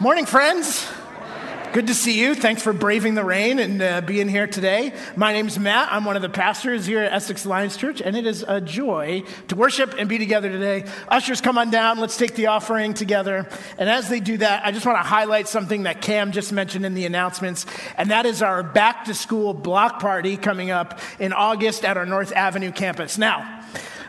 Morning, friends. Good to see you. Thanks for braving the rain and uh, being here today. My name's Matt. I'm one of the pastors here at Essex Alliance Church, and it is a joy to worship and be together today. Ushers, come on down. Let's take the offering together. And as they do that, I just want to highlight something that Cam just mentioned in the announcements, and that is our back to school block party coming up in August at our North Avenue campus. Now,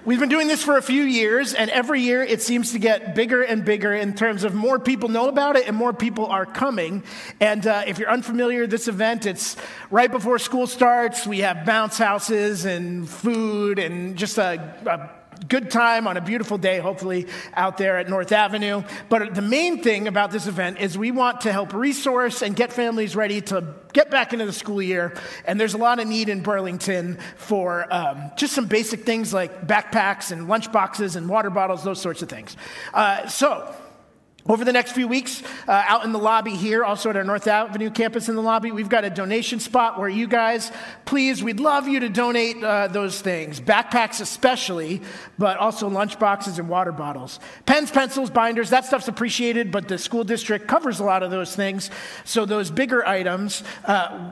We've been doing this for a few years, and every year it seems to get bigger and bigger in terms of more people know about it and more people are coming. And uh, if you're unfamiliar, this event, it's right before school starts. We have bounce houses and food and just a, a good time on a beautiful day, hopefully, out there at North Avenue. But the main thing about this event is we want to help resource and get families ready to get back into the school year. And there's a lot of need in Burlington for um, just some basic things like backpacks and lunch boxes and water bottles, those sorts of things. Uh, so, over the next few weeks, uh, out in the lobby here, also at our North Avenue campus in the lobby, we've got a donation spot where you guys, please, we'd love you to donate uh, those things. Backpacks, especially, but also lunch boxes and water bottles. Pens, pencils, binders, that stuff's appreciated, but the school district covers a lot of those things. So, those bigger items, uh,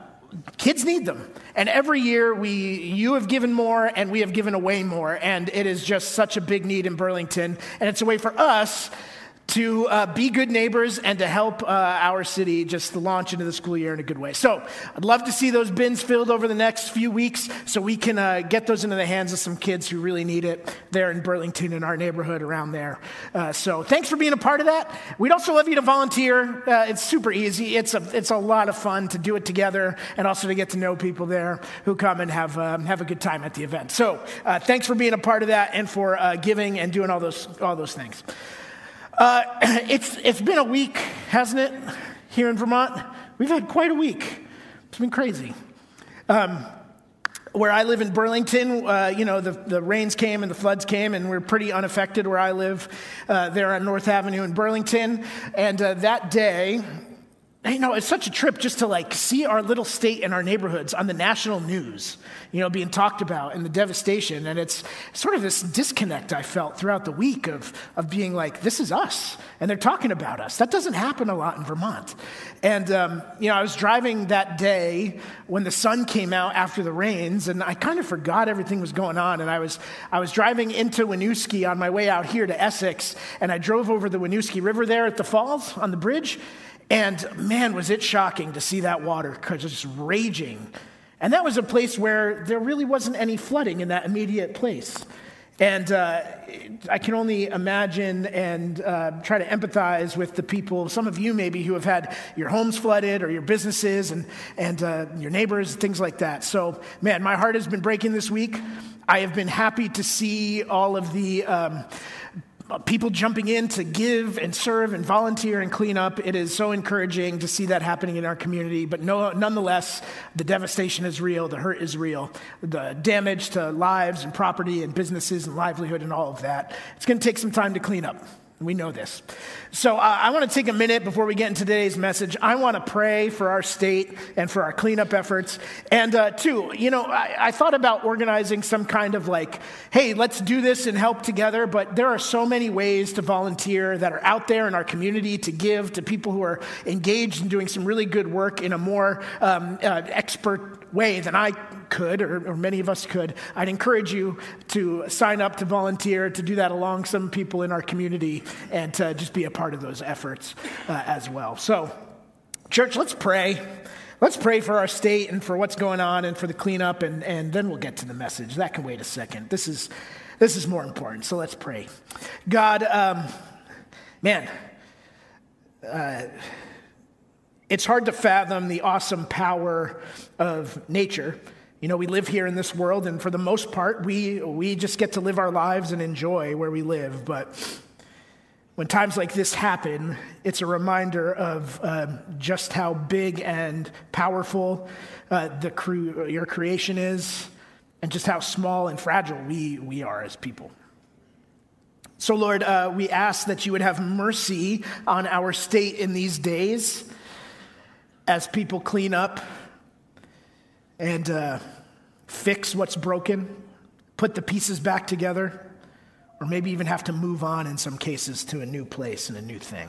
kids need them and every year we you have given more and we have given away more and it is just such a big need in burlington and it's a way for us to uh, be good neighbors and to help uh, our city just to launch into the school year in a good way. So I'd love to see those bins filled over the next few weeks so we can uh, get those into the hands of some kids who really need it there in Burlington in our neighborhood around there. Uh, so thanks for being a part of that. We'd also love you to volunteer. Uh, it's super easy. It's a, it's a lot of fun to do it together and also to get to know people there who come and have, um, have a good time at the event. So uh, thanks for being a part of that and for giving and doing all those, all those things. Uh, it's, it's been a week, hasn't it, here in Vermont? We've had quite a week. It's been crazy. Um, where I live in Burlington, uh, you know, the, the rains came and the floods came, and we're pretty unaffected where I live uh, there on North Avenue in Burlington. And uh, that day, you know, it's such a trip just to like see our little state and our neighborhoods on the national news, you know, being talked about and the devastation. And it's sort of this disconnect I felt throughout the week of, of being like, this is us. And they're talking about us. That doesn't happen a lot in Vermont. And, um, you know, I was driving that day when the sun came out after the rains, and I kind of forgot everything was going on. And I was, I was driving into Winooski on my way out here to Essex, and I drove over the Winooski River there at the falls on the bridge. And man, was it shocking to see that water just raging. And that was a place where there really wasn't any flooding in that immediate place. And uh, I can only imagine and uh, try to empathize with the people, some of you maybe, who have had your homes flooded or your businesses and, and uh, your neighbors, things like that. So, man, my heart has been breaking this week. I have been happy to see all of the. Um, people jumping in to give and serve and volunteer and clean up. It is so encouraging to see that happening in our community. But no, nonetheless, the devastation is real, the hurt is real, the damage to lives and property and businesses and livelihood and all of that. It's going to take some time to clean up. We know this. So uh, I want to take a minute before we get into today's message. I want to pray for our state and for our cleanup efforts. And uh, two, you know, I, I thought about organizing some kind of like, hey, let's do this and help together. But there are so many ways to volunteer that are out there in our community to give to people who are engaged in doing some really good work in a more um, uh, expert way than I could, or, or, many of us could, I'd encourage you to sign up to volunteer, to do that along some people in our community, and to just be a part of those efforts uh, as well. So, church, let's pray. Let's pray for our state and for what's going on and for the cleanup, and, and then we'll get to the message. That can wait a second. This is, this is more important, so let's pray. God, um, man, uh, it's hard to fathom the awesome power of nature you know, we live here in this world, and for the most part, we, we just get to live our lives and enjoy where we live. But when times like this happen, it's a reminder of uh, just how big and powerful uh, the cre- your creation is, and just how small and fragile we, we are as people. So, Lord, uh, we ask that you would have mercy on our state in these days as people clean up and uh, fix what's broken, put the pieces back together, or maybe even have to move on in some cases to a new place and a new thing.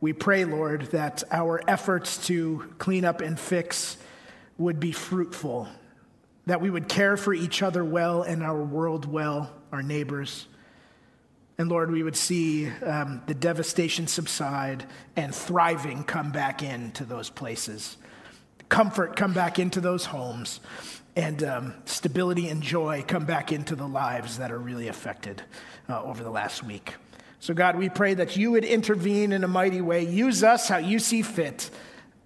we pray, Lord, that our efforts to clean up and fix would be fruitful, that we would care for each other well and our world well, our neighbors. And Lord, we would see um, the devastation subside and thriving come back into those places, comfort come back into those homes, and um, stability and joy come back into the lives that are really affected uh, over the last week. So, God, we pray that you would intervene in a mighty way. Use us how you see fit.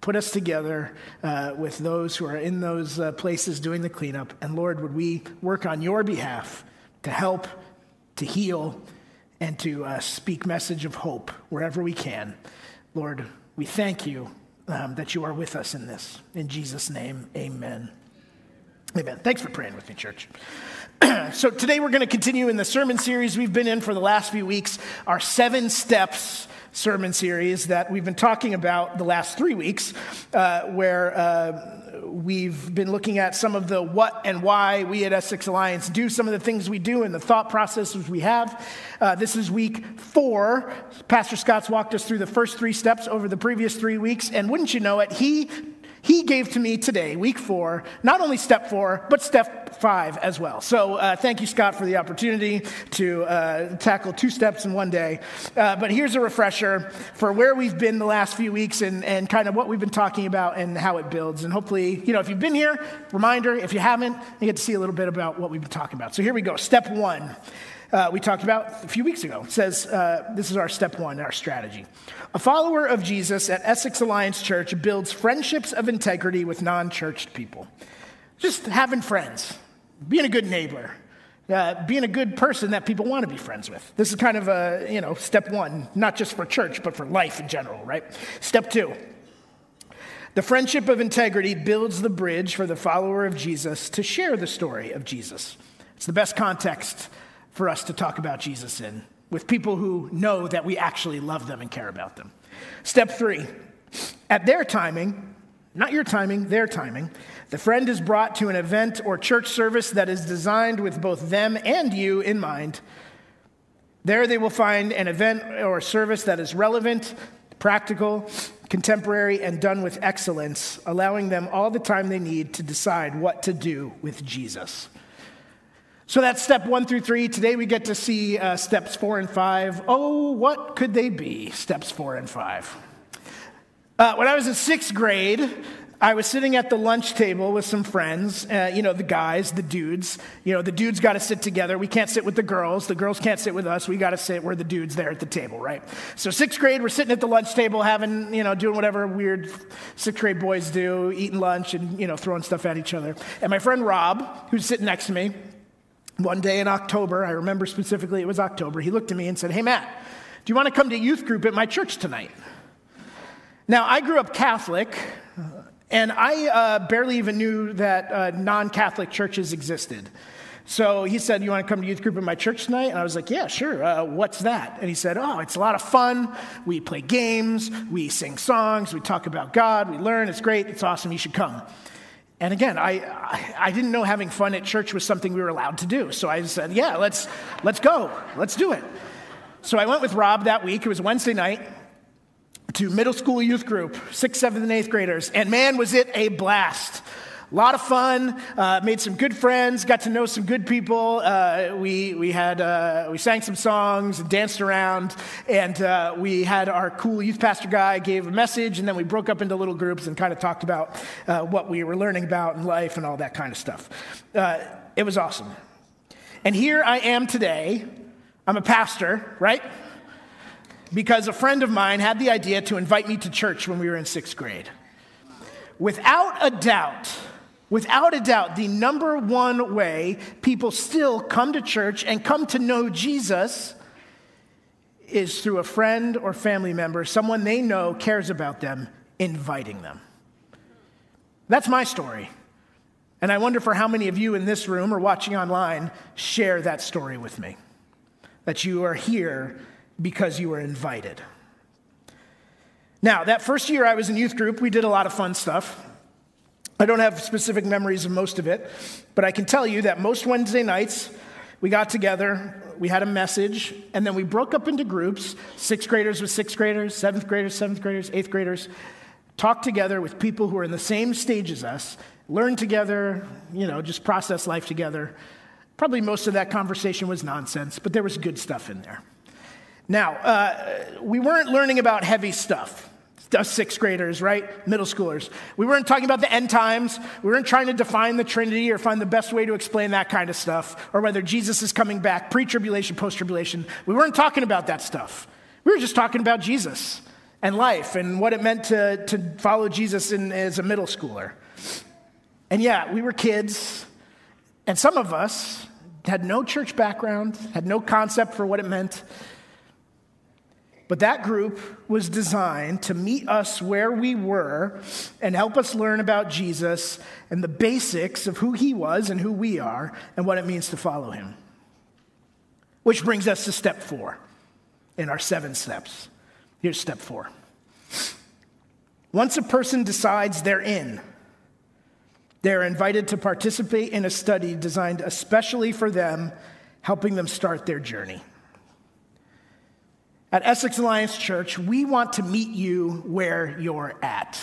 Put us together uh, with those who are in those uh, places doing the cleanup. And Lord, would we work on your behalf to help, to heal, and to uh, speak message of hope wherever we can. Lord, we thank you um, that you are with us in this. In Jesus' name, amen. Amen. Thanks for praying with me, church. so today we're going to continue in the sermon series we've been in for the last few weeks, our seven steps sermon series that we've been talking about the last three weeks, uh, where uh, we've been looking at some of the what and why we at Essex Alliance do some of the things we do and the thought processes we have. Uh, this is week four. Pastor Scott's walked us through the first three steps over the previous three weeks, and wouldn't you know it, he he gave to me today, week four, not only step four, but step five as well. So uh, thank you, Scott, for the opportunity to uh, tackle two steps in one day. Uh, but here's a refresher for where we've been the last few weeks and, and kind of what we've been talking about and how it builds. And hopefully, you know, if you've been here, reminder. If you haven't, you get to see a little bit about what we've been talking about. So here we go. Step one uh, we talked about a few weeks ago. It says uh, this is our step one, our strategy. A follower of Jesus at Essex Alliance Church builds friendships of integrity with non churched people. Just having friends, being a good neighbor, uh, being a good person that people want to be friends with. This is kind of a, you know, step one, not just for church, but for life in general, right? Step two. The friendship of integrity builds the bridge for the follower of Jesus to share the story of Jesus. It's the best context for us to talk about Jesus in with people who know that we actually love them and care about them. Step three, at their timing, not your timing, their timing, the friend is brought to an event or church service that is designed with both them and you in mind. There they will find an event or service that is relevant, practical, contemporary, and done with excellence, allowing them all the time they need to decide what to do with Jesus. So that's step one through three. Today we get to see uh, steps four and five. Oh, what could they be? Steps four and five. Uh, when I was in sixth grade, I was sitting at the lunch table with some friends, uh, you know, the guys, the dudes. You know, the dudes got to sit together. We can't sit with the girls. The girls can't sit with us. We got to sit where the dudes there at the table, right? So, sixth grade, we're sitting at the lunch table having, you know, doing whatever weird sixth grade boys do, eating lunch and, you know, throwing stuff at each other. And my friend Rob, who's sitting next to me, one day in October, I remember specifically it was October, he looked at me and said, Hey, Matt, do you want to come to youth group at my church tonight? Now, I grew up Catholic, and I uh, barely even knew that uh, non Catholic churches existed. So he said, You want to come to youth group at my church tonight? And I was like, Yeah, sure. Uh, what's that? And he said, Oh, it's a lot of fun. We play games, we sing songs, we talk about God, we learn. It's great, it's awesome. You should come. And again, I, I didn't know having fun at church was something we were allowed to do. So I said, yeah, let's, let's go. Let's do it. So I went with Rob that week. It was Wednesday night to middle school youth group, sixth, seventh, and eighth graders. And man, was it a blast. A lot of fun, uh, made some good friends, got to know some good people. Uh, we, we, had, uh, we sang some songs, and danced around, and uh, we had our cool youth pastor guy gave a message, and then we broke up into little groups and kind of talked about uh, what we were learning about in life and all that kind of stuff. Uh, it was awesome. And here I am today. I'm a pastor, right? Because a friend of mine had the idea to invite me to church when we were in sixth grade. Without a doubt, Without a doubt, the number one way people still come to church and come to know Jesus is through a friend or family member, someone they know cares about them, inviting them. That's my story. And I wonder for how many of you in this room or watching online share that story with me. That you are here because you were invited. Now, that first year I was in youth group, we did a lot of fun stuff. I don't have specific memories of most of it, but I can tell you that most Wednesday nights, we got together, we had a message, and then we broke up into groups sixth graders with sixth graders, seventh graders, seventh graders, eighth graders, talked together with people who are in the same stage as us, learned together, you know, just process life together. Probably most of that conversation was nonsense, but there was good stuff in there. Now, uh, we weren't learning about heavy stuff. Us sixth graders, right? Middle schoolers. We weren't talking about the end times. We weren't trying to define the Trinity or find the best way to explain that kind of stuff, or whether Jesus is coming back, pre tribulation, post tribulation. We weren't talking about that stuff. We were just talking about Jesus and life and what it meant to, to follow Jesus in, as a middle schooler. And yeah, we were kids, and some of us had no church background, had no concept for what it meant. But that group was designed to meet us where we were and help us learn about Jesus and the basics of who he was and who we are and what it means to follow him. Which brings us to step four in our seven steps. Here's step four. Once a person decides they're in, they're invited to participate in a study designed especially for them, helping them start their journey. At Essex Alliance Church, we want to meet you where you're at.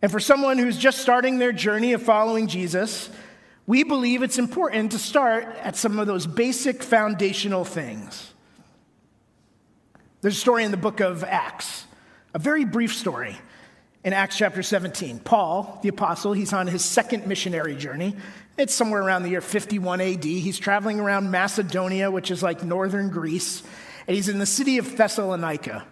And for someone who's just starting their journey of following Jesus, we believe it's important to start at some of those basic foundational things. There's a story in the book of Acts, a very brief story in Acts chapter 17. Paul, the apostle, he's on his second missionary journey. It's somewhere around the year 51 AD. He's traveling around Macedonia, which is like northern Greece and he's in the city of Thessalonica.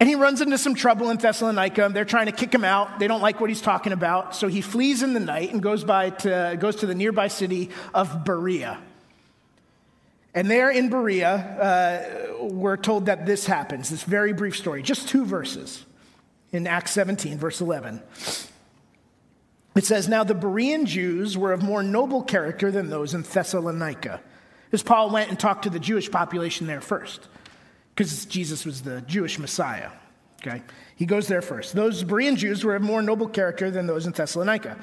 And he runs into some trouble in Thessalonica. They're trying to kick him out. They don't like what he's talking about. So he flees in the night and goes, by to, goes to the nearby city of Berea. And there in Berea, uh, we're told that this happens, this very brief story, just two verses in Acts 17, verse 11. It says, Now the Berean Jews were of more noble character than those in Thessalonica because Paul went and talked to the Jewish population there first, because Jesus was the Jewish Messiah. Okay? He goes there first. Those Berean Jews were of more noble character than those in Thessalonica,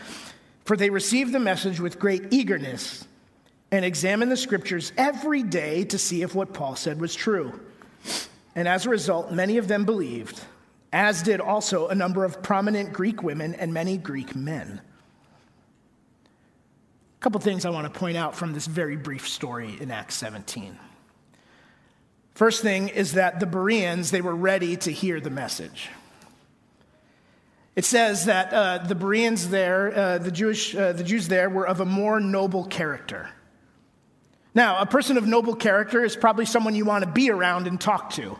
for they received the message with great eagerness and examined the scriptures every day to see if what Paul said was true. And as a result, many of them believed, as did also a number of prominent Greek women and many Greek men. A couple things I want to point out from this very brief story in Acts 17. First thing is that the Bereans, they were ready to hear the message. It says that uh, the Bereans there, uh, the, Jewish, uh, the Jews there, were of a more noble character. Now, a person of noble character is probably someone you want to be around and talk to.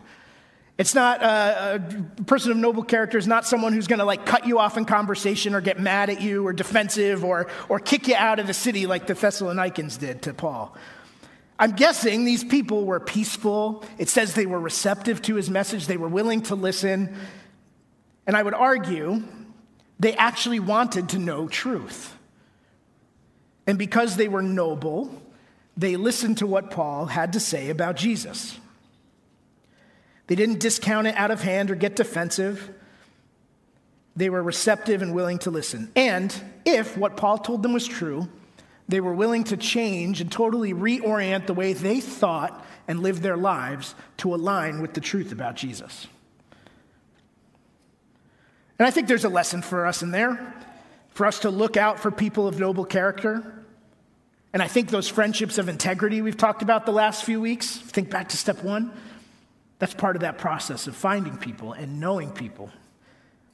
It's not uh, a person of noble character is not someone who's going to like cut you off in conversation or get mad at you or defensive or, or kick you out of the city like the Thessalonians did to Paul. I'm guessing these people were peaceful. It says they were receptive to his message, they were willing to listen. And I would argue they actually wanted to know truth. And because they were noble, they listened to what Paul had to say about Jesus. They didn't discount it out of hand or get defensive. They were receptive and willing to listen. And if what Paul told them was true, they were willing to change and totally reorient the way they thought and lived their lives to align with the truth about Jesus. And I think there's a lesson for us in there, for us to look out for people of noble character. And I think those friendships of integrity we've talked about the last few weeks, think back to step one, that's part of that process of finding people and knowing people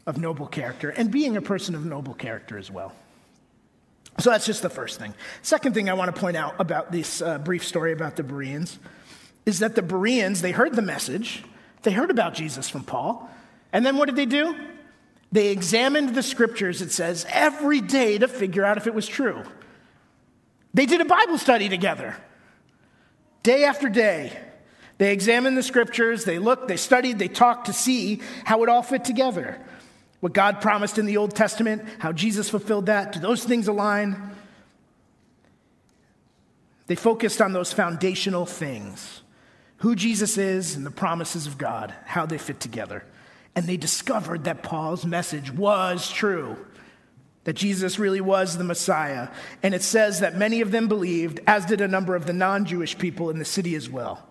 of noble character and being a person of noble character as well. So that's just the first thing. Second thing I want to point out about this uh, brief story about the Bereans is that the Bereans, they heard the message, they heard about Jesus from Paul, and then what did they do? They examined the scriptures, it says, every day to figure out if it was true. They did a Bible study together, day after day. They examined the scriptures, they looked, they studied, they talked to see how it all fit together. What God promised in the Old Testament, how Jesus fulfilled that, do those things align? They focused on those foundational things who Jesus is and the promises of God, how they fit together. And they discovered that Paul's message was true. that Jesus really was the Messiah. And it says that many of them believed, as did a number of the non Jewish people in the city as well.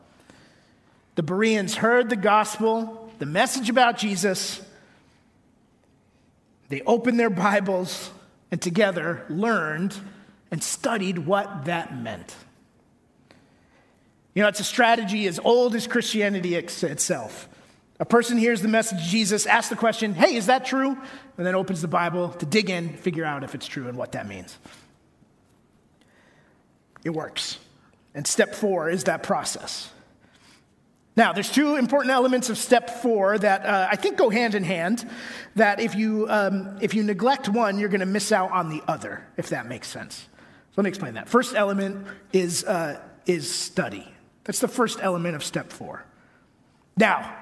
The Bereans heard the gospel, the message about Jesus. They opened their Bibles and together learned and studied what that meant. You know, it's a strategy as old as Christianity itself. A person hears the message of Jesus, asks the question, hey, is that true? And then opens the Bible to dig in, figure out if it's true and what that means. It works. And step four is that process. Now, there's two important elements of step four that uh, I think go hand in hand. That if you, um, if you neglect one, you're going to miss out on the other, if that makes sense. So let me explain that. First element is, uh, is study. That's the first element of step four. Now,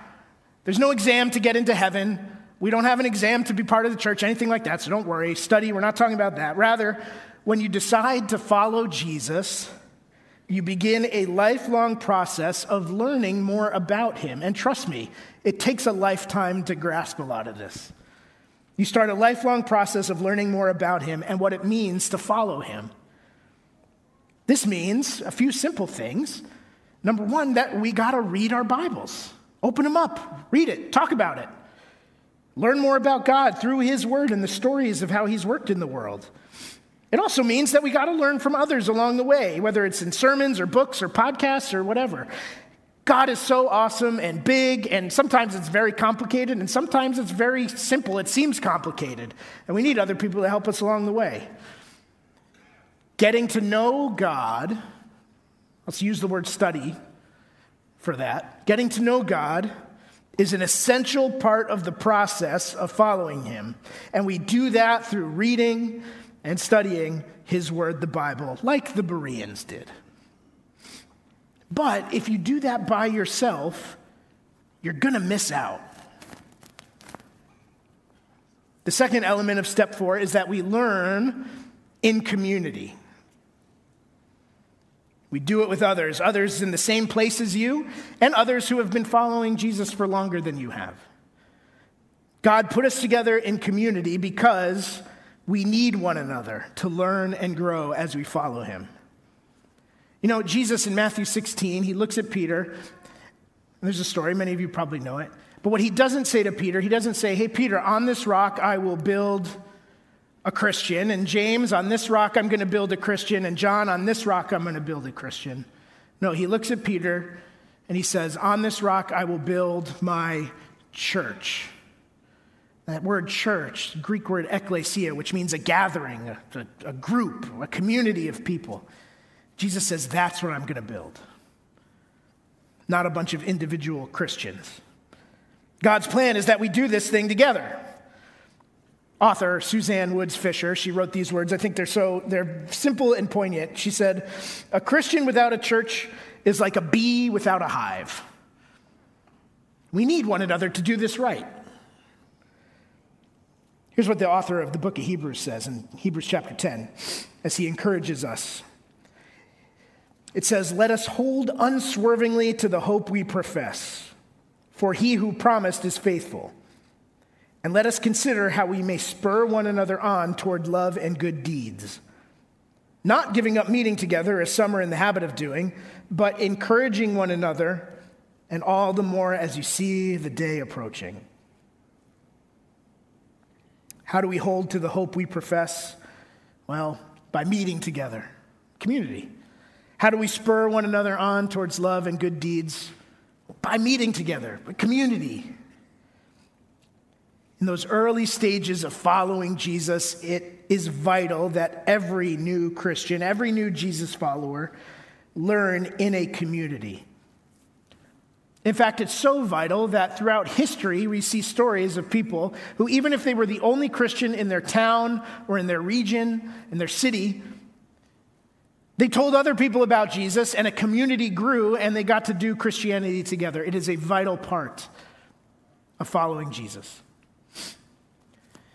there's no exam to get into heaven. We don't have an exam to be part of the church, anything like that, so don't worry. Study, we're not talking about that. Rather, when you decide to follow Jesus, you begin a lifelong process of learning more about him. And trust me, it takes a lifetime to grasp a lot of this. You start a lifelong process of learning more about him and what it means to follow him. This means a few simple things. Number one, that we got to read our Bibles. Open them up, read it, talk about it. Learn more about God through His Word and the stories of how He's worked in the world. It also means that we got to learn from others along the way, whether it's in sermons or books or podcasts or whatever. God is so awesome and big, and sometimes it's very complicated, and sometimes it's very simple. It seems complicated, and we need other people to help us along the way. Getting to know God, let's use the word study for that. Getting to know God is an essential part of the process of following Him, and we do that through reading and studying his word, the Bible, like the Bereans did. But if you do that by yourself, you're going to miss out. The second element of step four is that we learn in community. We do it with others, others in the same place as you, and others who have been following Jesus for longer than you have. God put us together in community because we need one another to learn and grow as we follow him. You know, Jesus in Matthew 16, he looks at Peter. there's a story, many of you probably know it. But what he doesn't say to Peter, he doesn't say, Hey, Peter, on this rock I will build a Christian. And James, on this rock I'm going to build a Christian. And John, on this rock I'm going to build a Christian. No, he looks at Peter and he says, On this rock I will build my church. That word church, Greek word ekklesia, which means a gathering, a, a, group, a community of people. Jesus says, That's what I'm going to build, not a bunch of individual Christians. God's plan is that we do this thing together. Author Suzanne Woods Fisher, she wrote these words. I think they're so they're simple and poignant. She said, "A Christian without a church is like a bee without a hive. We need one another to do this right." Here's what the author of the book of Hebrews says in Hebrews chapter 10 as he encourages us. It says, Let us hold unswervingly to the hope we profess, for he who promised is faithful. And let us consider how we may spur one another on toward love and good deeds. Not giving up meeting together as some are in the habit of doing, but encouraging one another, and all the more as you see the day approaching. How do we hold to the hope we profess? Well, by meeting together, community. How do we spur one another on towards love and good deeds? By meeting together, community. In those early stages of following Jesus, it is vital that every new Christian, every new Jesus follower, learn in a community. In fact, it's so vital that throughout history, we see stories of people who, even if they were the only Christian in their town or in their region, in their city, they told other people about Jesus and a community grew and they got to do Christianity together. It is a vital part of following Jesus.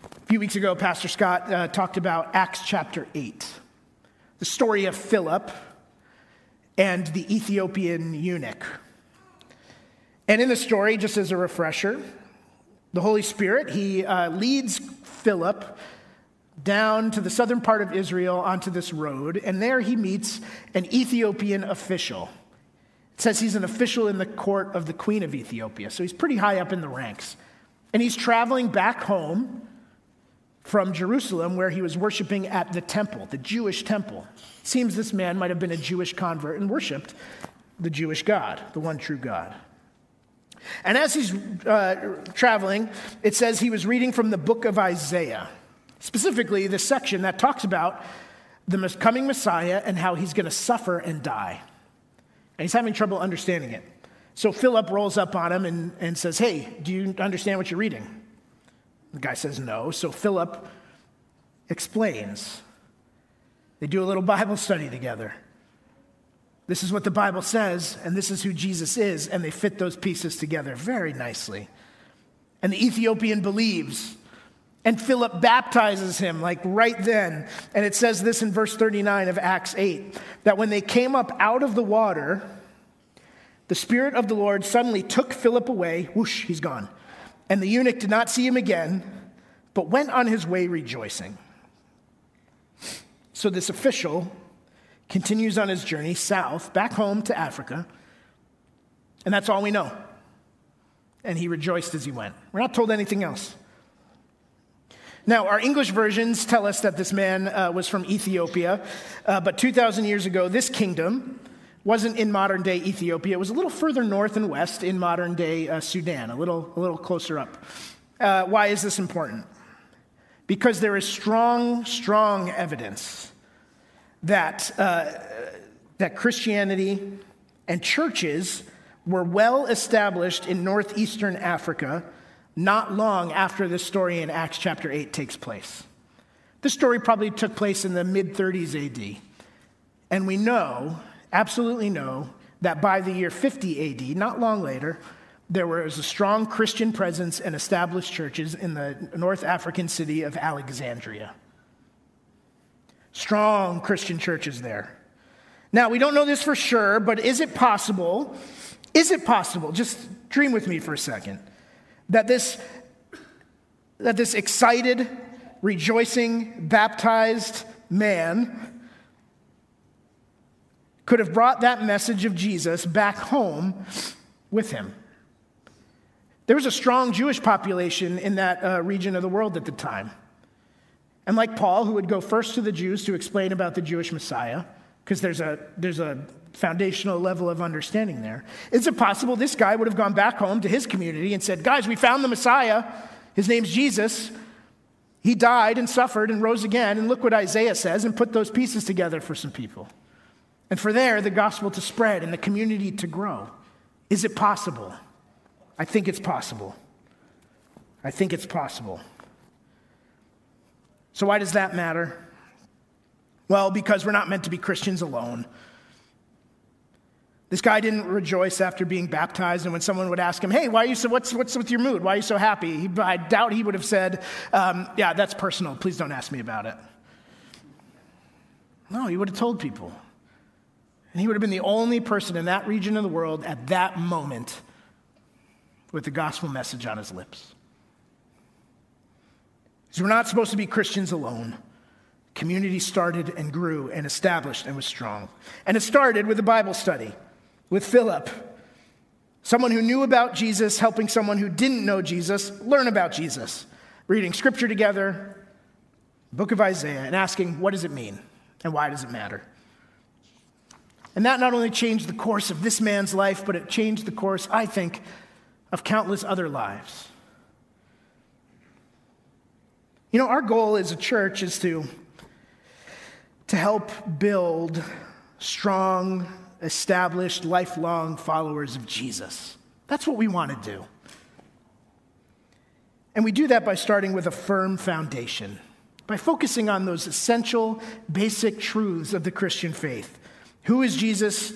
A few weeks ago, Pastor Scott uh, talked about Acts chapter 8, the story of Philip and the Ethiopian eunuch. And in the story, just as a refresher, the Holy Spirit, he uh, leads Philip down to the southern part of Israel onto this road, and there he meets an Ethiopian official. It says he's an official in the court of the queen of Ethiopia, so he's pretty high up in the ranks. And he's traveling back home from Jerusalem, where he was worshiping at the temple, the Jewish temple. Seems this man might have been a Jewish convert and worshiped the Jewish God, the one true God. And as he's uh, traveling, it says he was reading from the book of Isaiah, specifically the section that talks about the coming Messiah and how he's going to suffer and die. And he's having trouble understanding it. So Philip rolls up on him and, and says, Hey, do you understand what you're reading? The guy says no. So Philip explains. They do a little Bible study together. This is what the Bible says, and this is who Jesus is, and they fit those pieces together very nicely. And the Ethiopian believes, and Philip baptizes him, like right then. And it says this in verse 39 of Acts 8 that when they came up out of the water, the Spirit of the Lord suddenly took Philip away. Whoosh, he's gone. And the eunuch did not see him again, but went on his way rejoicing. So this official continues on his journey south, back home to Africa, and that's all we know. And he rejoiced as he went. We're not told anything else. Now, our English versions tell us that this man uh, was from Ethiopia, uh, but 2,000 years ago, this kingdom wasn't in modern day Ethiopia. It was a little further north and west in modern day uh, Sudan, a little, a little closer up. Uh, why is this important? Because there is strong, strong evidence that, uh, that Christianity and churches were well established in northeastern Africa not long after this story in Acts chapter 8 takes place. This story probably took place in the mid 30s AD. And we know absolutely know that by the year 50 AD, not long later, there was a strong Christian presence and established churches in the North African city of Alexandria. Strong Christian churches there. Now, we don't know this for sure, but is it possible? Is it possible? Just dream with me for a second. That this, that this excited, rejoicing, baptized man could have brought that message of Jesus back home with him. There was a strong Jewish population in that uh, region of the world at the time. And like Paul, who would go first to the Jews to explain about the Jewish Messiah, because there's a, there's a foundational level of understanding there, is it possible this guy would have gone back home to his community and said, Guys, we found the Messiah. His name's Jesus. He died and suffered and rose again. And look what Isaiah says, and put those pieces together for some people. And for there, the gospel to spread and the community to grow. Is it possible? I think it's possible. I think it's possible. So, why does that matter? Well, because we're not meant to be Christians alone. This guy didn't rejoice after being baptized, and when someone would ask him, "Hey, why are you so? What's what's with your mood? Why are you so happy?" He, I doubt he would have said, um, "Yeah, that's personal. Please don't ask me about it." No, he would have told people. And he would have been the only person in that region of the world at that moment with the gospel message on his lips. We're not supposed to be Christians alone. Community started and grew and established and was strong. And it started with a Bible study with Philip, someone who knew about Jesus, helping someone who didn't know Jesus learn about Jesus, reading scripture together, book of Isaiah, and asking, what does it mean and why does it matter? And that not only changed the course of this man's life, but it changed the course, I think, of countless other lives. You know, our goal as a church is to, to help build strong, established, lifelong followers of Jesus. That's what we want to do. And we do that by starting with a firm foundation, by focusing on those essential, basic truths of the Christian faith who is Jesus?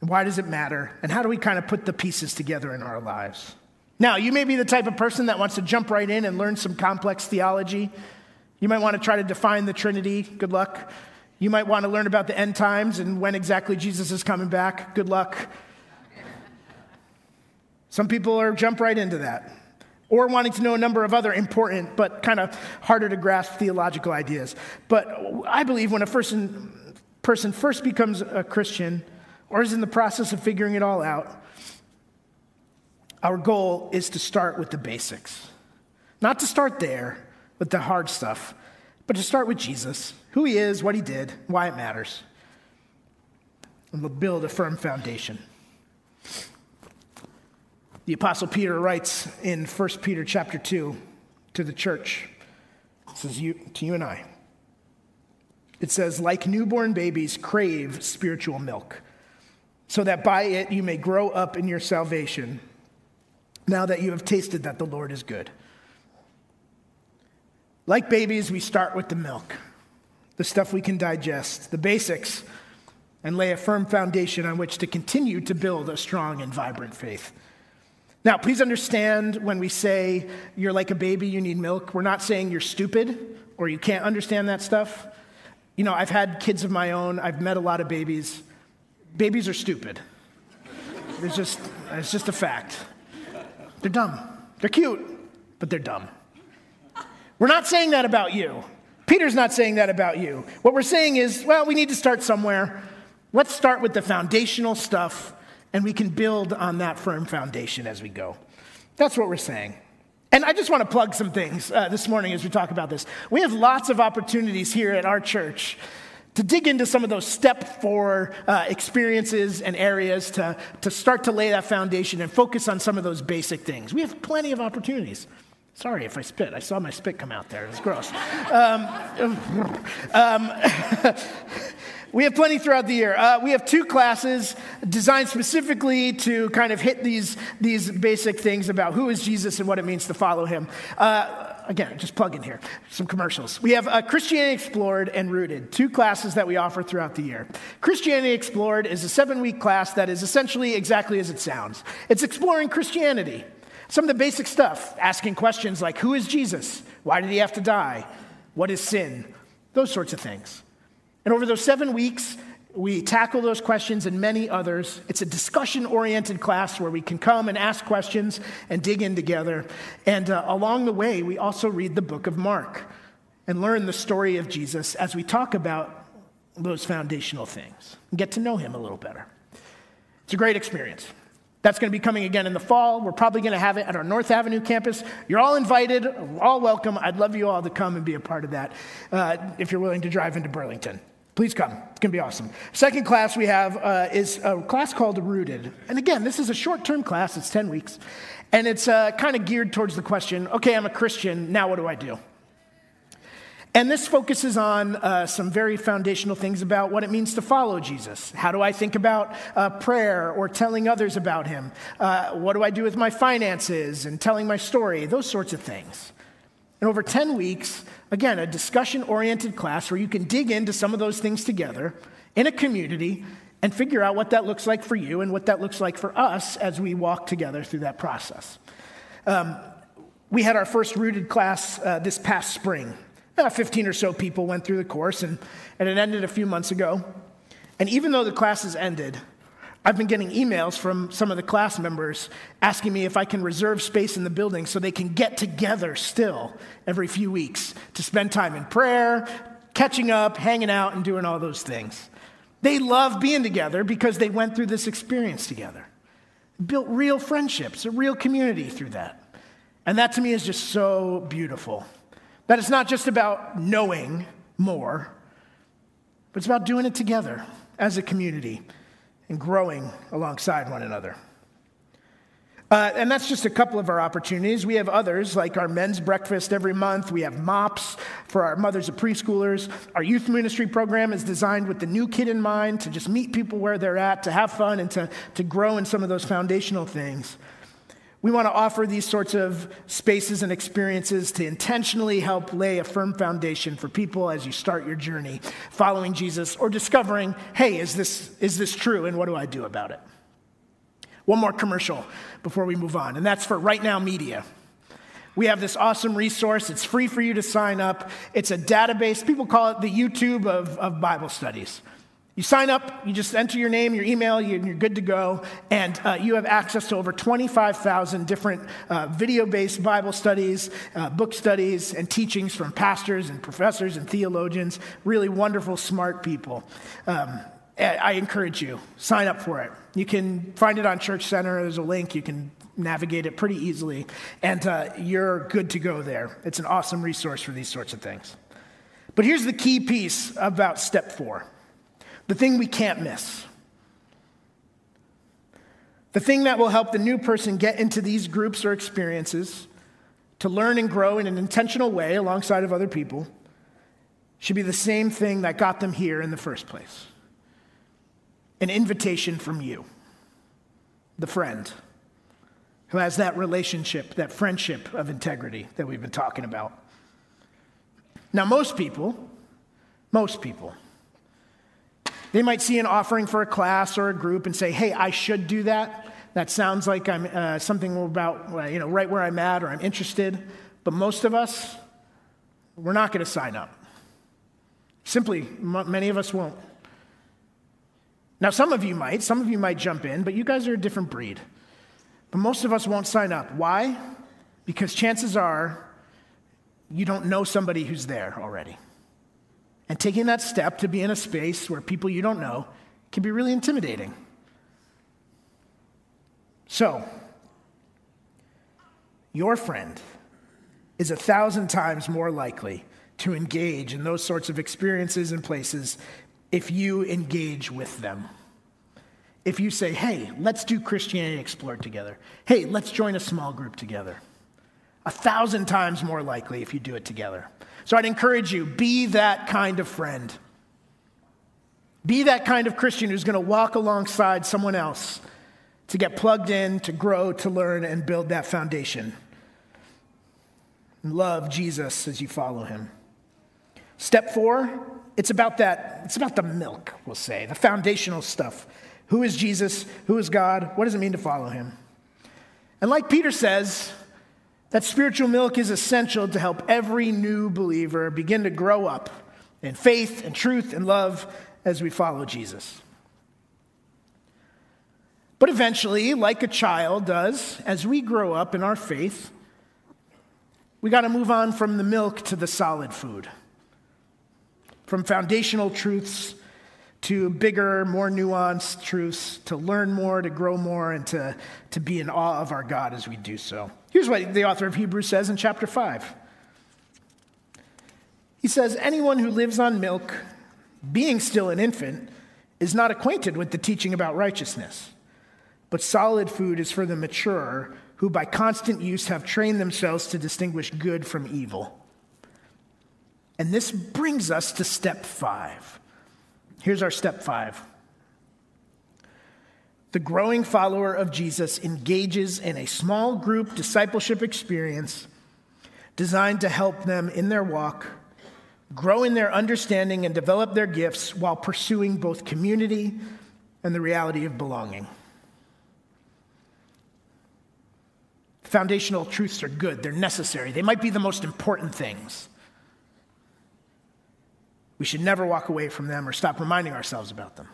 Why does it matter? And how do we kind of put the pieces together in our lives? Now, you may be the type of person that wants to jump right in and learn some complex theology. You might want to try to define the Trinity. Good luck. You might want to learn about the end times and when exactly Jesus is coming back. Good luck. Some people are jump right into that. or wanting to know a number of other important but kind of harder to grasp theological ideas. But I believe when a person, person first becomes a Christian or is in the process of figuring it all out, our goal is to start with the basics. Not to start there with the hard stuff, but to start with Jesus, who he is, what he did, why it matters. And we'll build a firm foundation. The apostle Peter writes in 1 Peter chapter 2 to the church. It says you, to you and I. It says, like newborn babies crave spiritual milk, so that by it you may grow up in your salvation, now that you have tasted that the Lord is good. Like babies, we start with the milk, the stuff we can digest, the basics, and lay a firm foundation on which to continue to build a strong and vibrant faith. Now, please understand when we say you're like a baby, you need milk, we're not saying you're stupid or you can't understand that stuff. You know, I've had kids of my own, I've met a lot of babies. Babies are stupid. It's just, it's just a fact. They're dumb. They're cute, but they're dumb. We're not saying that about you. Peter's not saying that about you. What we're saying is, well, we need to start somewhere. Let's start with the foundational stuff and we can build on that firm foundation as we go. That's what we're saying. And I just want to plug some things uh, this morning as we talk about this. We have lots of opportunities here at our church to dig into some of those step four uh, experiences and areas to, to start to lay that foundation and focus on some of those basic things. We have plenty of opportunities. Sorry if I spit. I saw my spit come out there. It was gross. Um, um, We have plenty throughout the year. Uh, we have two classes designed specifically to kind of hit these, these basic things about who is Jesus and what it means to follow him. Uh, again, just plug in here some commercials. We have uh, Christianity Explored and Rooted, two classes that we offer throughout the year. Christianity Explored is a seven week class that is essentially exactly as it sounds it's exploring Christianity. Some of the basic stuff, asking questions like who is Jesus? Why did he have to die? What is sin? Those sorts of things. And over those seven weeks, we tackle those questions and many others. It's a discussion oriented class where we can come and ask questions and dig in together. And uh, along the way, we also read the book of Mark and learn the story of Jesus as we talk about those foundational things and get to know him a little better. It's a great experience. That's going to be coming again in the fall. We're probably going to have it at our North Avenue campus. You're all invited, all welcome. I'd love you all to come and be a part of that uh, if you're willing to drive into Burlington. Please come. It's going to be awesome. Second class we have uh, is a class called Rooted. And again, this is a short term class, it's 10 weeks. And it's uh, kind of geared towards the question okay, I'm a Christian, now what do I do? And this focuses on uh, some very foundational things about what it means to follow Jesus. How do I think about uh, prayer or telling others about him? Uh, what do I do with my finances and telling my story? Those sorts of things. And over 10 weeks, again, a discussion oriented class where you can dig into some of those things together in a community and figure out what that looks like for you and what that looks like for us as we walk together through that process. Um, we had our first rooted class uh, this past spring. Uh, 15 or so people went through the course, and, and it ended a few months ago. And even though the classes ended, I've been getting emails from some of the class members asking me if I can reserve space in the building so they can get together still every few weeks to spend time in prayer, catching up, hanging out, and doing all those things. They love being together because they went through this experience together, built real friendships, a real community through that. And that to me is just so beautiful. That it's not just about knowing more, but it's about doing it together as a community and growing alongside one another. Uh, and that's just a couple of our opportunities. We have others, like our men's breakfast every month. We have MOPS for our mothers of preschoolers. Our youth ministry program is designed with the new kid in mind to just meet people where they're at, to have fun, and to, to grow in some of those foundational things. We want to offer these sorts of spaces and experiences to intentionally help lay a firm foundation for people as you start your journey following Jesus or discovering, hey, is this, is this true and what do I do about it? One more commercial before we move on, and that's for Right Now Media. We have this awesome resource. It's free for you to sign up. It's a database. People call it the YouTube of, of Bible studies. You sign up, you just enter your name, your email, and you're good to go, and uh, you have access to over 25,000 different uh, video based Bible studies, uh, book studies, and teachings from pastors and professors and theologians, really wonderful, smart people. Um, I encourage you, sign up for it. You can find it on Church Center, there's a link, you can navigate it pretty easily, and uh, you're good to go there. It's an awesome resource for these sorts of things. But here's the key piece about step four the thing we can't miss. The thing that will help the new person get into these groups or experiences to learn and grow in an intentional way alongside of other people should be the same thing that got them here in the first place an invitation from you, the friend who has that relationship, that friendship of integrity that we've been talking about. Now, most people, most people, they might see an offering for a class or a group and say, hey, I should do that. That sounds like I'm uh, something about, uh, you know, right where I'm at or I'm interested. But most of us, we're not going to sign up. Simply, m- many of us won't. Now, some of you might, some of you might jump in, but you guys are a different breed. But most of us won't sign up. Why? Because chances are you don't know somebody who's there already. And taking that step to be in a space where people you don't know can be really intimidating. So, your friend is a thousand times more likely to engage in those sorts of experiences and places if you engage with them. If you say, hey, let's do Christianity Explored together. Hey, let's join a small group together. A thousand times more likely if you do it together. So I'd encourage you be that kind of friend. Be that kind of Christian who's going to walk alongside someone else to get plugged in, to grow, to learn, and build that foundation. Love Jesus as you follow him. Step four, it's about that, it's about the milk, we'll say, the foundational stuff. Who is Jesus? Who is God? What does it mean to follow him? And like Peter says, that spiritual milk is essential to help every new believer begin to grow up in faith and truth and love as we follow Jesus. But eventually, like a child does, as we grow up in our faith, we got to move on from the milk to the solid food, from foundational truths to bigger, more nuanced truths, to learn more, to grow more, and to, to be in awe of our God as we do so. Here's what the author of Hebrews says in chapter 5. He says, Anyone who lives on milk, being still an infant, is not acquainted with the teaching about righteousness. But solid food is for the mature, who by constant use have trained themselves to distinguish good from evil. And this brings us to step five. Here's our step five. The growing follower of Jesus engages in a small group discipleship experience designed to help them in their walk, grow in their understanding, and develop their gifts while pursuing both community and the reality of belonging. Foundational truths are good, they're necessary, they might be the most important things. We should never walk away from them or stop reminding ourselves about them.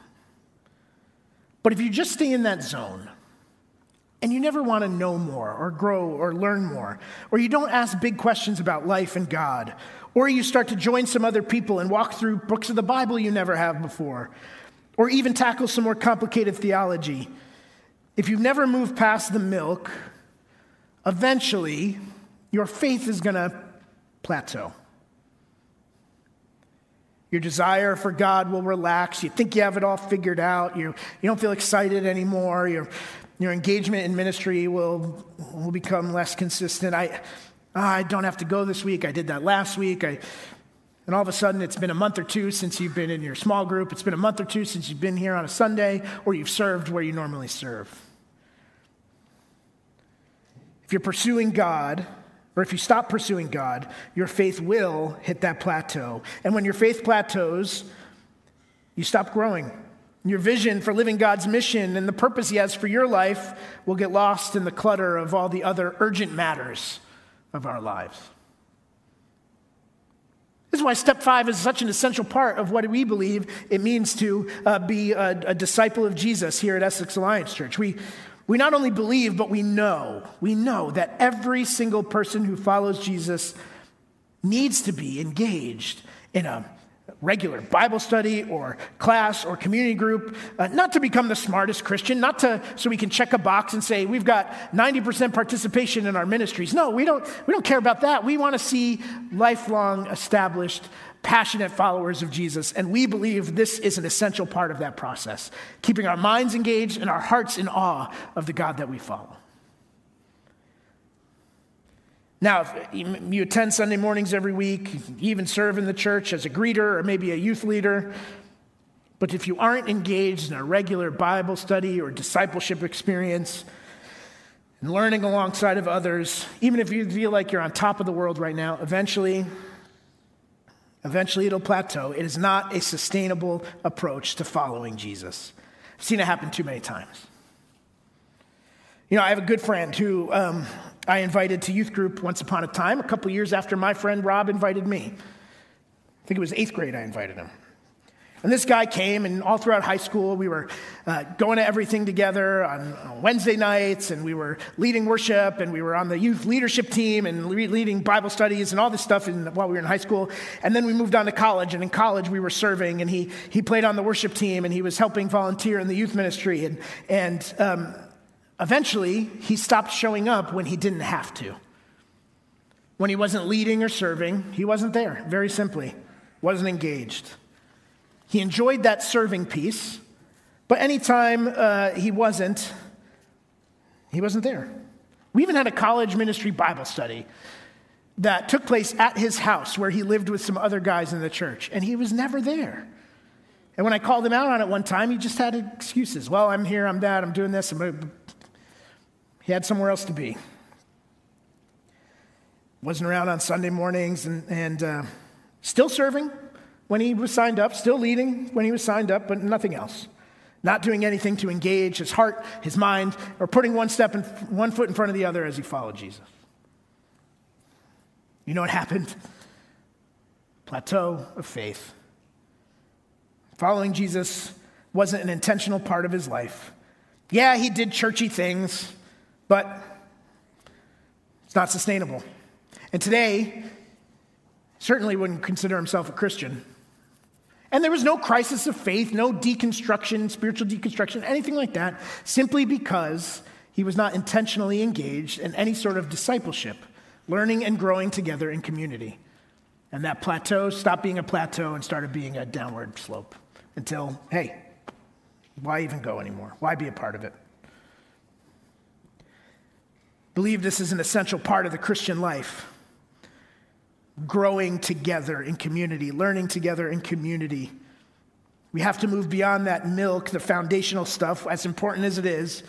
But if you just stay in that zone and you never want to know more or grow or learn more, or you don't ask big questions about life and God, or you start to join some other people and walk through books of the Bible you never have before, or even tackle some more complicated theology, if you've never moved past the milk, eventually your faith is going to plateau. Your desire for God will relax. You think you have it all figured out. You, you don't feel excited anymore. Your, your engagement in ministry will, will become less consistent. I, I don't have to go this week. I did that last week. I, and all of a sudden, it's been a month or two since you've been in your small group. It's been a month or two since you've been here on a Sunday, or you've served where you normally serve. If you're pursuing God, or if you stop pursuing God, your faith will hit that plateau. And when your faith plateaus, you stop growing. Your vision for living God's mission and the purpose He has for your life will get lost in the clutter of all the other urgent matters of our lives. This is why step five is such an essential part of what we believe it means to uh, be a, a disciple of Jesus here at Essex Alliance Church. We, we not only believe, but we know. We know that every single person who follows Jesus needs to be engaged in a regular Bible study or class or community group, uh, not to become the smartest Christian, not to so we can check a box and say we've got 90% participation in our ministries. No, we don't, we don't care about that. We want to see lifelong, established, passionate followers of Jesus, and we believe this is an essential part of that process, keeping our minds engaged and our hearts in awe of the God that we follow. Now, if you attend Sunday mornings every week, you even serve in the church as a greeter or maybe a youth leader, but if you aren't engaged in a regular Bible study or discipleship experience, and learning alongside of others, even if you feel like you're on top of the world right now, eventually, eventually it'll plateau. It is not a sustainable approach to following Jesus. I've seen it happen too many times. You know, I have a good friend who um, I invited to youth group once upon a time, a couple years after my friend Rob invited me. I think it was eighth grade I invited him. And this guy came, and all throughout high school, we were uh, going to everything together on, Wednesday nights, and we were leading worship, and we were on the youth leadership team, and le- leading Bible studies, and all this stuff in, while we were in high school. And then we moved on to college, and in college, we were serving, and he, he played on the worship team, and he was helping volunteer in the youth ministry. And, and um, Eventually, he stopped showing up when he didn't have to. When he wasn't leading or serving, he wasn't there, very simply, wasn't engaged. He enjoyed that serving piece, but anytime uh, he wasn't, he wasn't there. We even had a college ministry Bible study that took place at his house where he lived with some other guys in the church, and he was never there. And when I called him out on it one time, he just had excuses. Well, I'm here, I'm that, I'm doing this, I'm he had somewhere else to be. Wasn't around on Sunday mornings and, and uh, still serving when he was signed up, still leading when he was signed up, but nothing else. Not doing anything to engage his heart, his mind, or putting one step in, one foot in front of the other as he followed Jesus. You know what happened? Plateau of faith. Following Jesus wasn't an intentional part of his life. Yeah, he did churchy things. But it's not sustainable. And today, certainly wouldn't consider himself a Christian. And there was no crisis of faith, no deconstruction, spiritual deconstruction, anything like that, simply because he was not intentionally engaged in any sort of discipleship, learning and growing together in community. And that plateau stopped being a plateau and started being a downward slope until, hey, why even go anymore? Why be a part of it? believe this is an essential part of the Christian life. Growing together in community, learning together in community. We have to move beyond that milk, the foundational stuff, as important as it is,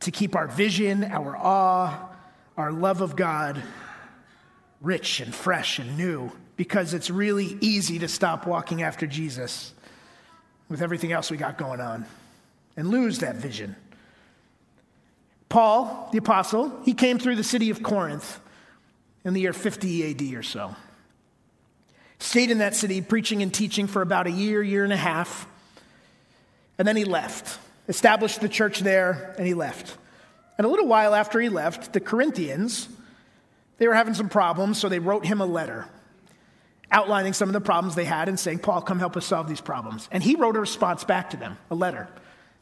to keep our vision, our awe, our love of God rich and fresh and new, because it's really easy to stop walking after Jesus with everything else we got going on and lose that vision. Paul, the apostle, he came through the city of Corinth in the year 50 AD or so. Stayed in that city preaching and teaching for about a year, year and a half. And then he left, established the church there, and he left. And a little while after he left, the Corinthians, they were having some problems, so they wrote him a letter outlining some of the problems they had and saying, Paul, come help us solve these problems. And he wrote a response back to them, a letter.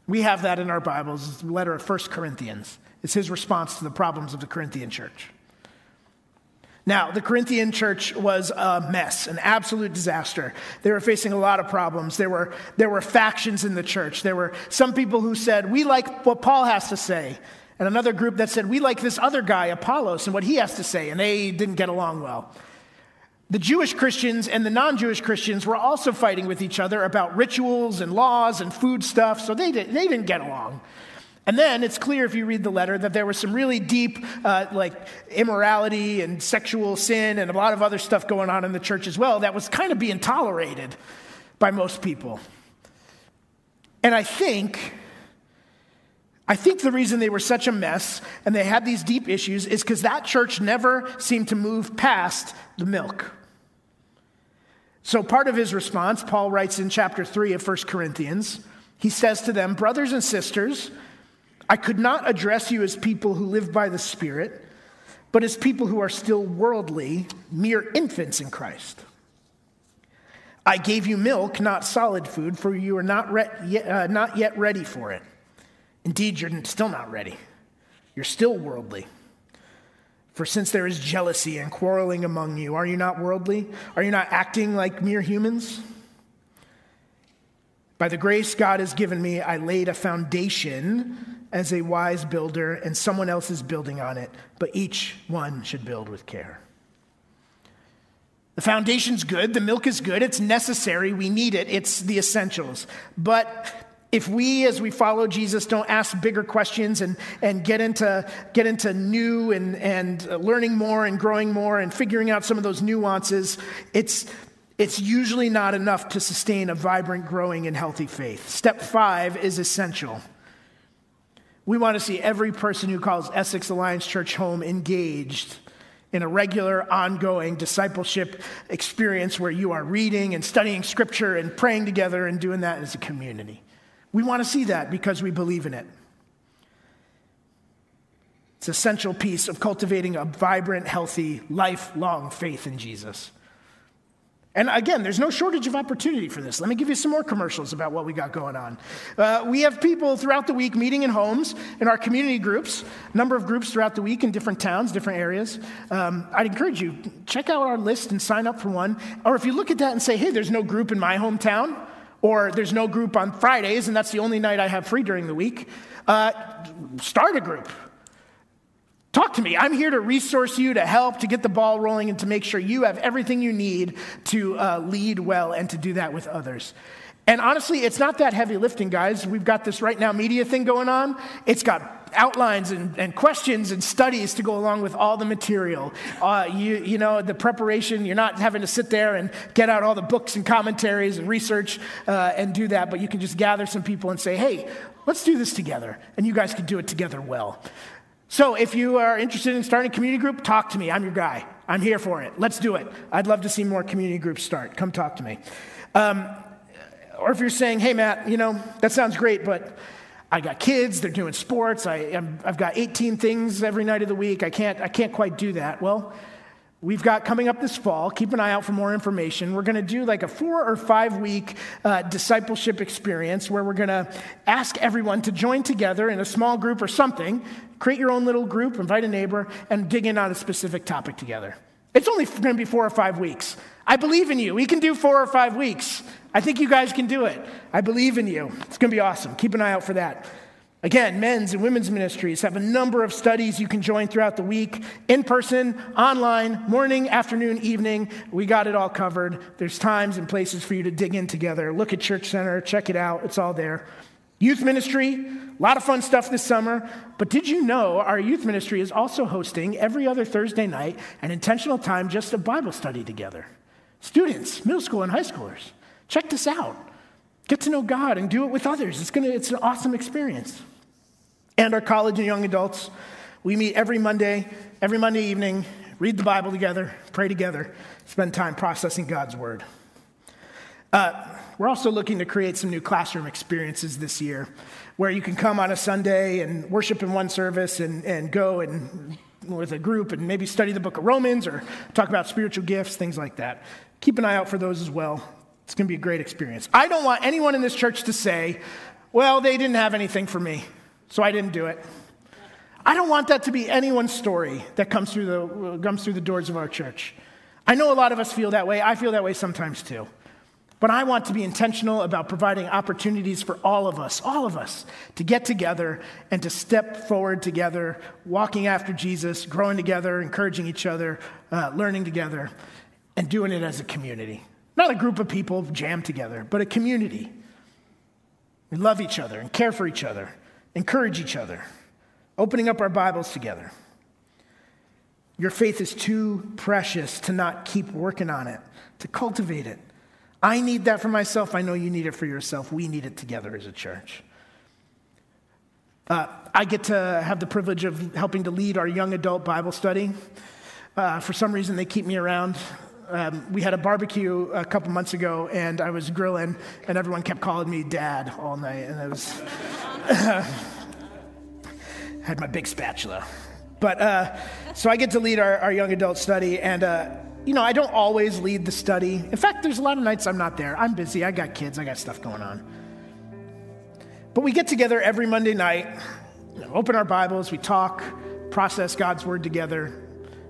We have that in our Bibles. It's the letter of 1 Corinthians. It's his response to the problems of the Corinthian church. Now, the Corinthian church was a mess, an absolute disaster. They were facing a lot of problems. There were, there were factions in the church. There were some people who said, We like what Paul has to say. And another group that said, We like this other guy, Apollos, and what he has to say. And they didn't get along well. The Jewish Christians and the non Jewish Christians were also fighting with each other about rituals and laws and food stuff, so they, did, they didn't get along. And then it's clear if you read the letter that there was some really deep, uh, like immorality and sexual sin and a lot of other stuff going on in the church as well that was kind of being tolerated by most people. And I think, I think the reason they were such a mess and they had these deep issues is because that church never seemed to move past the milk. So, part of his response, Paul writes in chapter 3 of 1 Corinthians, he says to them, Brothers and sisters, I could not address you as people who live by the Spirit, but as people who are still worldly, mere infants in Christ. I gave you milk, not solid food, for you are not, re- uh, not yet ready for it. Indeed, you're still not ready. You're still worldly. For since there is jealousy and quarreling among you, are you not worldly? Are you not acting like mere humans? By the grace God has given me, I laid a foundation as a wise builder, and someone else is building on it, but each one should build with care. The foundation's good, the milk is good, it's necessary, we need it, it's the essentials. But if we, as we follow Jesus, don't ask bigger questions and, and get, into, get into new and, and learning more and growing more and figuring out some of those nuances, it's, it's usually not enough to sustain a vibrant, growing, and healthy faith. Step five is essential. We want to see every person who calls Essex Alliance Church home engaged in a regular, ongoing discipleship experience where you are reading and studying scripture and praying together and doing that as a community. We want to see that because we believe in it. It's an essential piece of cultivating a vibrant, healthy, lifelong faith in Jesus. And again, there's no shortage of opportunity for this. Let me give you some more commercials about what we got going on. Uh, we have people throughout the week meeting in homes in our community groups, a number of groups throughout the week in different towns, different areas. Um, I'd encourage you, check out our list and sign up for one. Or if you look at that and say, hey, there's no group in my hometown, or there's no group on Fridays, and that's the only night I have free during the week, uh, start a group. Talk to me. I'm here to resource you, to help, to get the ball rolling, and to make sure you have everything you need to uh, lead well and to do that with others. And honestly, it's not that heavy lifting, guys. We've got this RightNow Media thing going on. It's got outlines and, and questions and studies to go along with all the material. Uh, you, you know, the preparation, you're not having to sit there and get out all the books and commentaries and research uh, and do that, but you can just gather some people and say, hey, let's do this together. And you guys can do it together well. So if you are interested in starting a community group, talk to me. I'm your guy. I'm here for it. Let's do it. I'd love to see more community groups start. Come talk to me. Um, or if you're saying, hey, Matt, you know, that sounds great, but I got kids, they're doing sports, I, have got 18 things every night of the week, I can't, I can't quite do that. Well, we've got coming up this fall, keep an eye out for more information. We're going to do like a four or five week uh, discipleship experience where we're going to ask everyone to join together in a small group or something, create your own little group, invite a neighbor, and dig in on a specific topic together. It's only going to be four or five weeks. I believe in you. We can do four or five weeks. I think you guys can do it. I believe in you. It's going to be awesome. Keep an eye out for that. Again, men's and women's ministries have a number of studies you can join throughout the week in person, online, morning, afternoon, evening. We got it all covered. There's times and places for you to dig in together. Look at Church Center, check it out. It's all there. Youth ministry, a lot of fun stuff this summer. But did you know our youth ministry is also hosting every other Thursday night an intentional time just of Bible study together? Students, middle school and high schoolers. Check this out. Get to know God and do it with others. It's, gonna, it's an awesome experience. And our college and young adults, we meet every Monday, every Monday evening, read the Bible together, pray together, spend time processing God's Word. Uh, we're also looking to create some new classroom experiences this year where you can come on a Sunday and worship in one service and, and go and with a group and maybe study the book of Romans or talk about spiritual gifts, things like that. Keep an eye out for those as well. It's going to be a great experience. I don't want anyone in this church to say, well, they didn't have anything for me, so I didn't do it. I don't want that to be anyone's story that comes through the, comes through the doors of our church. I know a lot of us feel that way. I feel that way sometimes too. But I want to be intentional about providing opportunities for all of us, all of us, to get together and to step forward together, walking after Jesus, growing together, encouraging each other, uh, learning together, and doing it as a community. Not a group of people jammed together, but a community. We love each other and care for each other, encourage each other, opening up our Bibles together. Your faith is too precious to not keep working on it, to cultivate it. I need that for myself. I know you need it for yourself. We need it together as a church. Uh, I get to have the privilege of helping to lead our young adult Bible study. Uh, for some reason, they keep me around Um, we had a barbecue a couple months ago, and I was grilling, and everyone kept calling me dad all night. And I was. had my big spatula. But uh, so I get to lead our, our young adult study, and uh, you know, I don't always lead the study. In fact, there's a lot of nights I'm not there. I'm busy, I got kids, I got stuff going on. But we get together every Monday night, you know, open our Bibles, we talk, process God's Word together,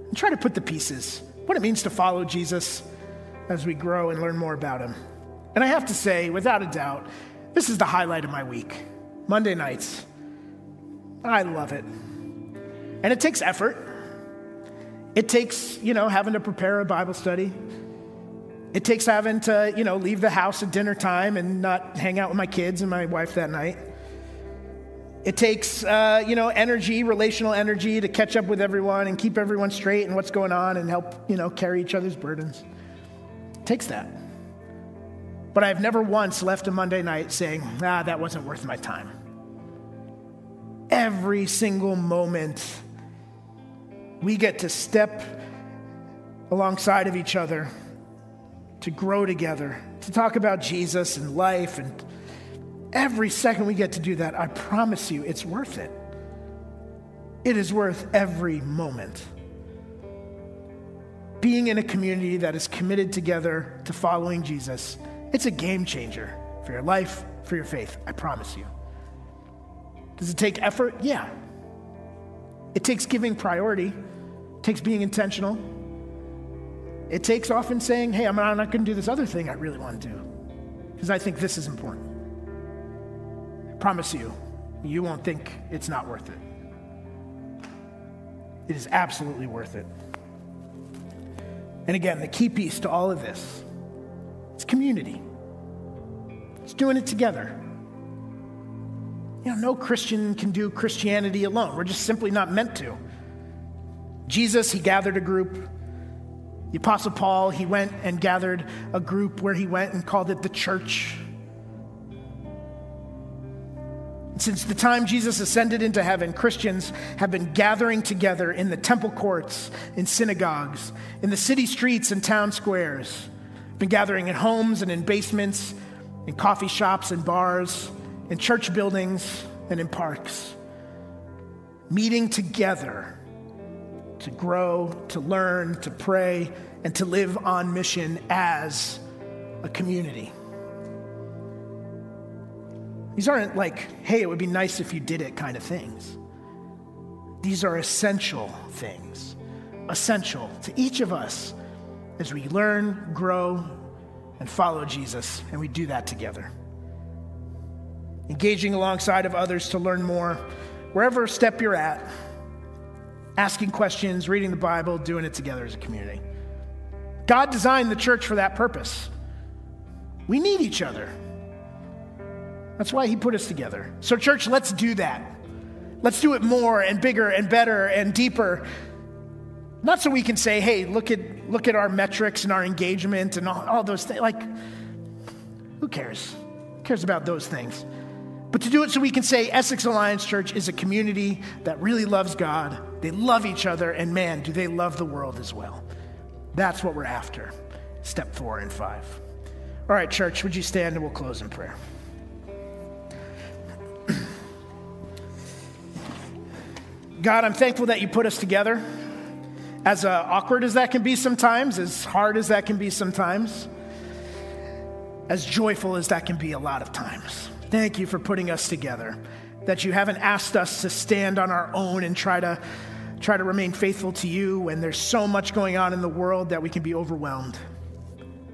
and try to put the pieces what it means to follow Jesus as we grow and learn more about Him. And I have to say, without a doubt, this is the highlight of my week Monday nights. I love it. And it takes effort. It takes, you know, having to prepare a Bible study. It takes having to, you know, leave the house at dinner time and not hang out with my kids and my wife that night. It takes, uh, you know, energy, relational energy to catch up with everyone and keep everyone straight and what's going on and help, you know, carry each other's burdens. It takes that. But I've never once left a Monday night saying, ah, that wasn't worth my time. Every single moment, we get to step alongside of each other to grow together, to talk about Jesus and life and Every second we get to do that, I promise you, it's worth it. It is worth every moment. Being in a community that is committed together to following Jesus, it's a game changer for your life, for your faith, I promise you. Does it take effort? Yeah. It takes giving priority, it takes being intentional. It takes often saying, hey, I'm not, not going to do this other thing I really want to do because I think this is important promise you, you won't think it's not worth it. It is absolutely worth it. And again, the key piece to all of this is community. It's doing it together. You know, no Christian can do Christianity alone. We're just simply not meant to. Jesus, he gathered a group. The Apostle Paul, he went and gathered a group where he went and called it the church. Since the time Jesus ascended into heaven, Christians have been gathering together in the temple courts, in synagogues, in the city streets and town squares, been gathering in homes and in basements, in coffee shops and bars, in church buildings and in parks, meeting together to grow, to learn, to pray, and to live on mission as a community. These aren't like, hey, it would be nice if you did it kind of things. These are essential things, essential to each of us as we learn, grow, and follow Jesus, and we do that together. Engaging alongside of others to learn more, wherever step you're at, asking questions, reading the Bible, doing it together as a community. God designed the church for that purpose. We need each other. That's why he put us together. So, church, let's do that. Let's do it more and bigger and better and deeper. Not so we can say, hey, look at, look at our metrics and our engagement and all, all those things. Like, who cares? Who cares about those things? But to do it so we can say Essex Alliance Church is a community that really loves God. They love each other, and man, do they love the world as well. That's what we're after. Step four and five. All right, church, would you stand and we'll close in prayer? God, I'm thankful that you put us together. As uh, awkward as that can be sometimes, as hard as that can be sometimes, as joyful as that can be a lot of times. Thank you for putting us together. That you haven't asked us to stand on our own and try to try to remain faithful to you when there's so much going on in the world that we can be overwhelmed.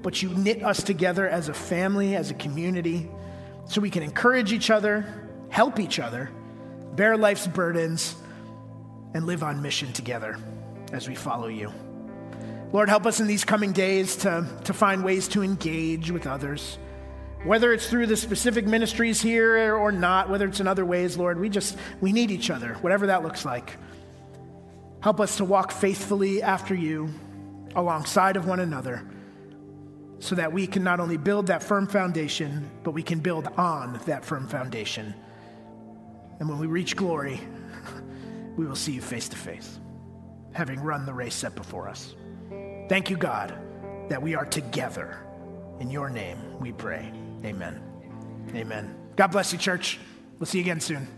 But you knit us together as a family, as a community, so we can encourage each other, help each other, bear life's burdens, and live on mission together as we follow you. Lord, help us in these coming days to, to find ways to engage with others. Whether it's through the specific ministries here or not, whether it's in other ways, Lord, we just, we need each other, whatever that looks like. Help us to walk faithfully after you alongside of one another so that we can not only build that firm foundation, but we can build on that firm foundation. And when we reach glory, we will see you face to face, having run the race set before us. Thank you, God. that we are together. In your name we pray. Amen. Amen. God bless you, church. We'll see you again soon.